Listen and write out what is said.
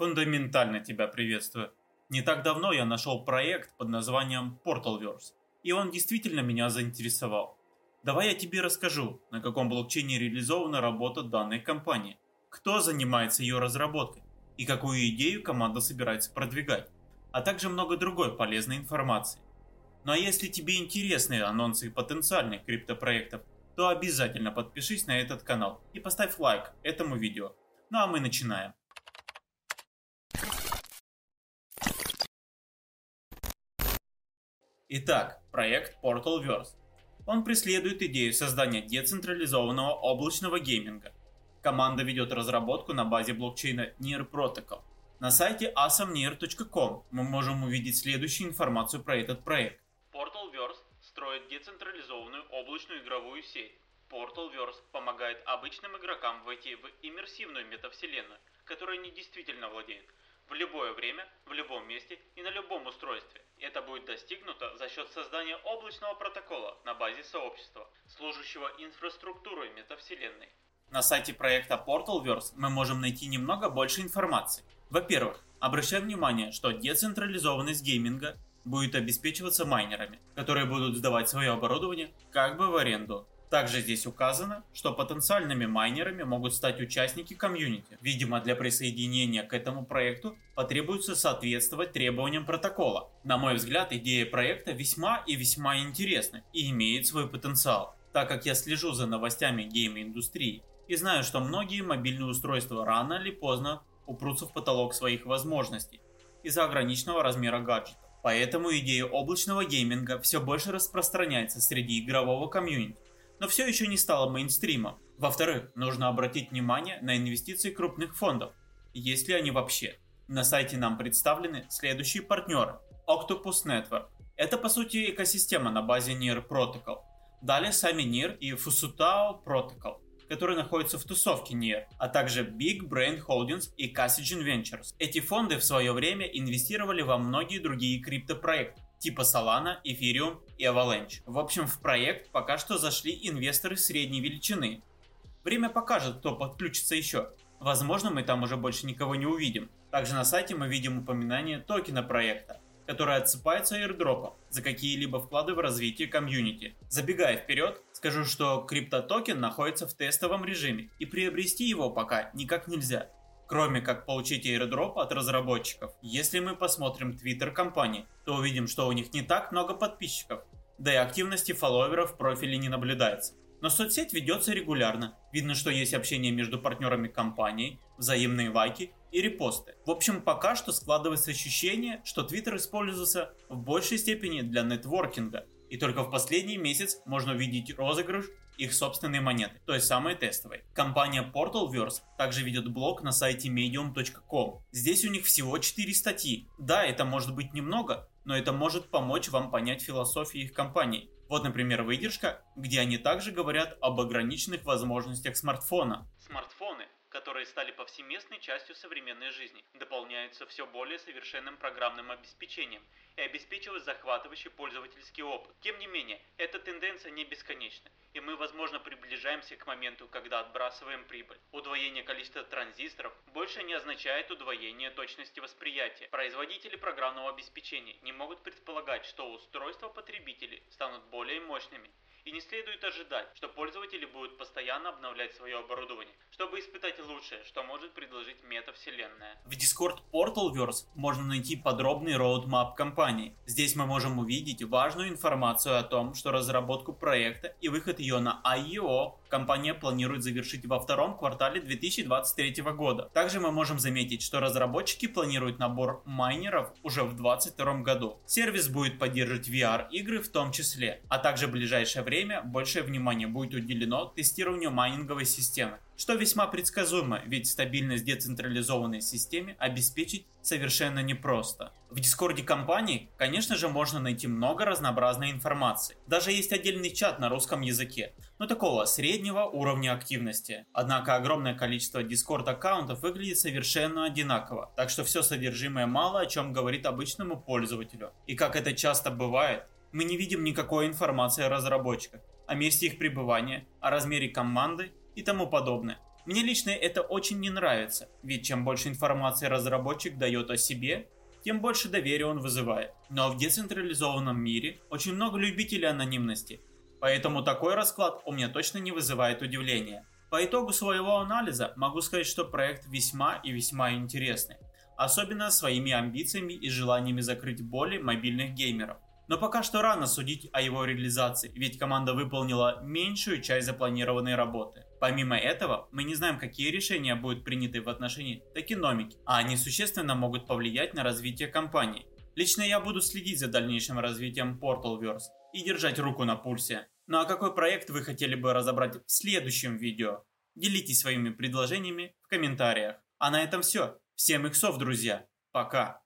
Фундаментально тебя приветствую. Не так давно я нашел проект под названием Portalverse, и он действительно меня заинтересовал. Давай я тебе расскажу, на каком блокчейне реализована работа данной компании, кто занимается ее разработкой и какую идею команда собирается продвигать, а также много другой полезной информации. Ну а если тебе интересны анонсы потенциальных криптопроектов, то обязательно подпишись на этот канал и поставь лайк этому видео. Ну а мы начинаем. Итак, проект Portalverse. Он преследует идею создания децентрализованного облачного гейминга. Команда ведет разработку на базе блокчейна Near Protocol. На сайте asamnear.com мы можем увидеть следующую информацию про этот проект. Portalverse строит децентрализованную облачную игровую сеть. Portalverse помогает обычным игрокам войти в иммерсивную метавселенную, которой они действительно владеют, в любое время, в любом месте и на любом устройстве. Это будет достигнуто за счет создания облачного протокола на базе сообщества, служащего инфраструктурой метавселенной. На сайте проекта Portalverse мы можем найти немного больше информации. Во-первых, обращаем внимание, что децентрализованность гейминга будет обеспечиваться майнерами, которые будут сдавать свое оборудование как бы в аренду также здесь указано, что потенциальными майнерами могут стать участники комьюнити. Видимо, для присоединения к этому проекту потребуется соответствовать требованиям протокола. На мой взгляд, идея проекта весьма и весьма интересна и имеет свой потенциал. Так как я слежу за новостями гейм-индустрии и знаю, что многие мобильные устройства рано или поздно упрутся в потолок своих возможностей из-за ограниченного размера гаджета. Поэтому идея облачного гейминга все больше распространяется среди игрового комьюнити но все еще не стало мейнстримом. Во-вторых, нужно обратить внимание на инвестиции крупных фондов, есть ли они вообще. На сайте нам представлены следующие партнеры. Octopus Network. Это по сути экосистема на базе NIR Protocol. Далее сами NIR и Fusutao Protocol, которые находятся в тусовке NIR, а также Big Brain Holdings и Cassigen Ventures. Эти фонды в свое время инвестировали во многие другие криптопроекты, типа Solana, Ethereum и Avalanche. В общем, в проект пока что зашли инвесторы средней величины. Время покажет, кто подключится еще. Возможно, мы там уже больше никого не увидим. Также на сайте мы видим упоминание токена проекта, который отсыпается airdrop ом за какие-либо вклады в развитие комьюнити. Забегая вперед, скажу, что криптотокен находится в тестовом режиме и приобрести его пока никак нельзя кроме как получить airdrop от разработчиков. Если мы посмотрим твиттер компании, то увидим, что у них не так много подписчиков, да и активности фолловеров в профиле не наблюдается. Но соцсеть ведется регулярно, видно, что есть общение между партнерами компании, взаимные лайки и репосты. В общем, пока что складывается ощущение, что Twitter используется в большей степени для нетворкинга, и только в последний месяц можно увидеть розыгрыш их собственной монеты, той самой тестовой. Компания Portalverse также ведет блог на сайте medium.com. Здесь у них всего 4 статьи. Да, это может быть немного, но это может помочь вам понять философию их компании. Вот, например, выдержка, где они также говорят об ограниченных возможностях смартфона. Смартфоны которые стали повсеместной частью современной жизни, дополняются все более совершенным программным обеспечением и обеспечивают захватывающий пользовательский опыт. Тем не менее, эта тенденция не бесконечна, и мы, возможно, приближаемся к моменту, когда отбрасываем прибыль. Удвоение количества транзисторов больше не означает удвоение точности восприятия. Производители программного обеспечения не могут предполагать, что устройства потребителей станут более мощными и не следует ожидать, что пользователи будут постоянно обновлять свое оборудование, чтобы испытать лучшее, что может предложить метавселенная. В Discord Portalverse можно найти подробный роудмап компании. Здесь мы можем увидеть важную информацию о том, что разработку проекта и выход ее на IEO компания планирует завершить во втором квартале 2023 года. Также мы можем заметить, что разработчики планируют набор майнеров уже в 2022 году. Сервис будет поддерживать VR-игры в том числе, а также в ближайшее время большее внимание будет уделено тестированию майнинговой системы что весьма предсказуемо, ведь стабильность децентрализованной системе обеспечить совершенно непросто. В дискорде компании, конечно же, можно найти много разнообразной информации. Даже есть отдельный чат на русском языке, но такого среднего уровня активности. Однако огромное количество дискорд аккаунтов выглядит совершенно одинаково, так что все содержимое мало о чем говорит обычному пользователю. И как это часто бывает, мы не видим никакой информации о разработчиках, о месте их пребывания, о размере команды и тому подобное. Мне лично это очень не нравится, ведь чем больше информации разработчик дает о себе, тем больше доверия он вызывает. Но в децентрализованном мире очень много любителей анонимности, поэтому такой расклад у меня точно не вызывает удивления. По итогу своего анализа могу сказать, что проект весьма и весьма интересный, особенно своими амбициями и желаниями закрыть боли мобильных геймеров. Но пока что рано судить о его реализации, ведь команда выполнила меньшую часть запланированной работы. Помимо этого, мы не знаем, какие решения будут приняты в отношении токеномики, а они существенно могут повлиять на развитие компании. Лично я буду следить за дальнейшим развитием Portalverse и держать руку на пульсе. Ну а какой проект вы хотели бы разобрать в следующем видео? Делитесь своими предложениями в комментариях. А на этом все. Всем иксов, друзья. Пока.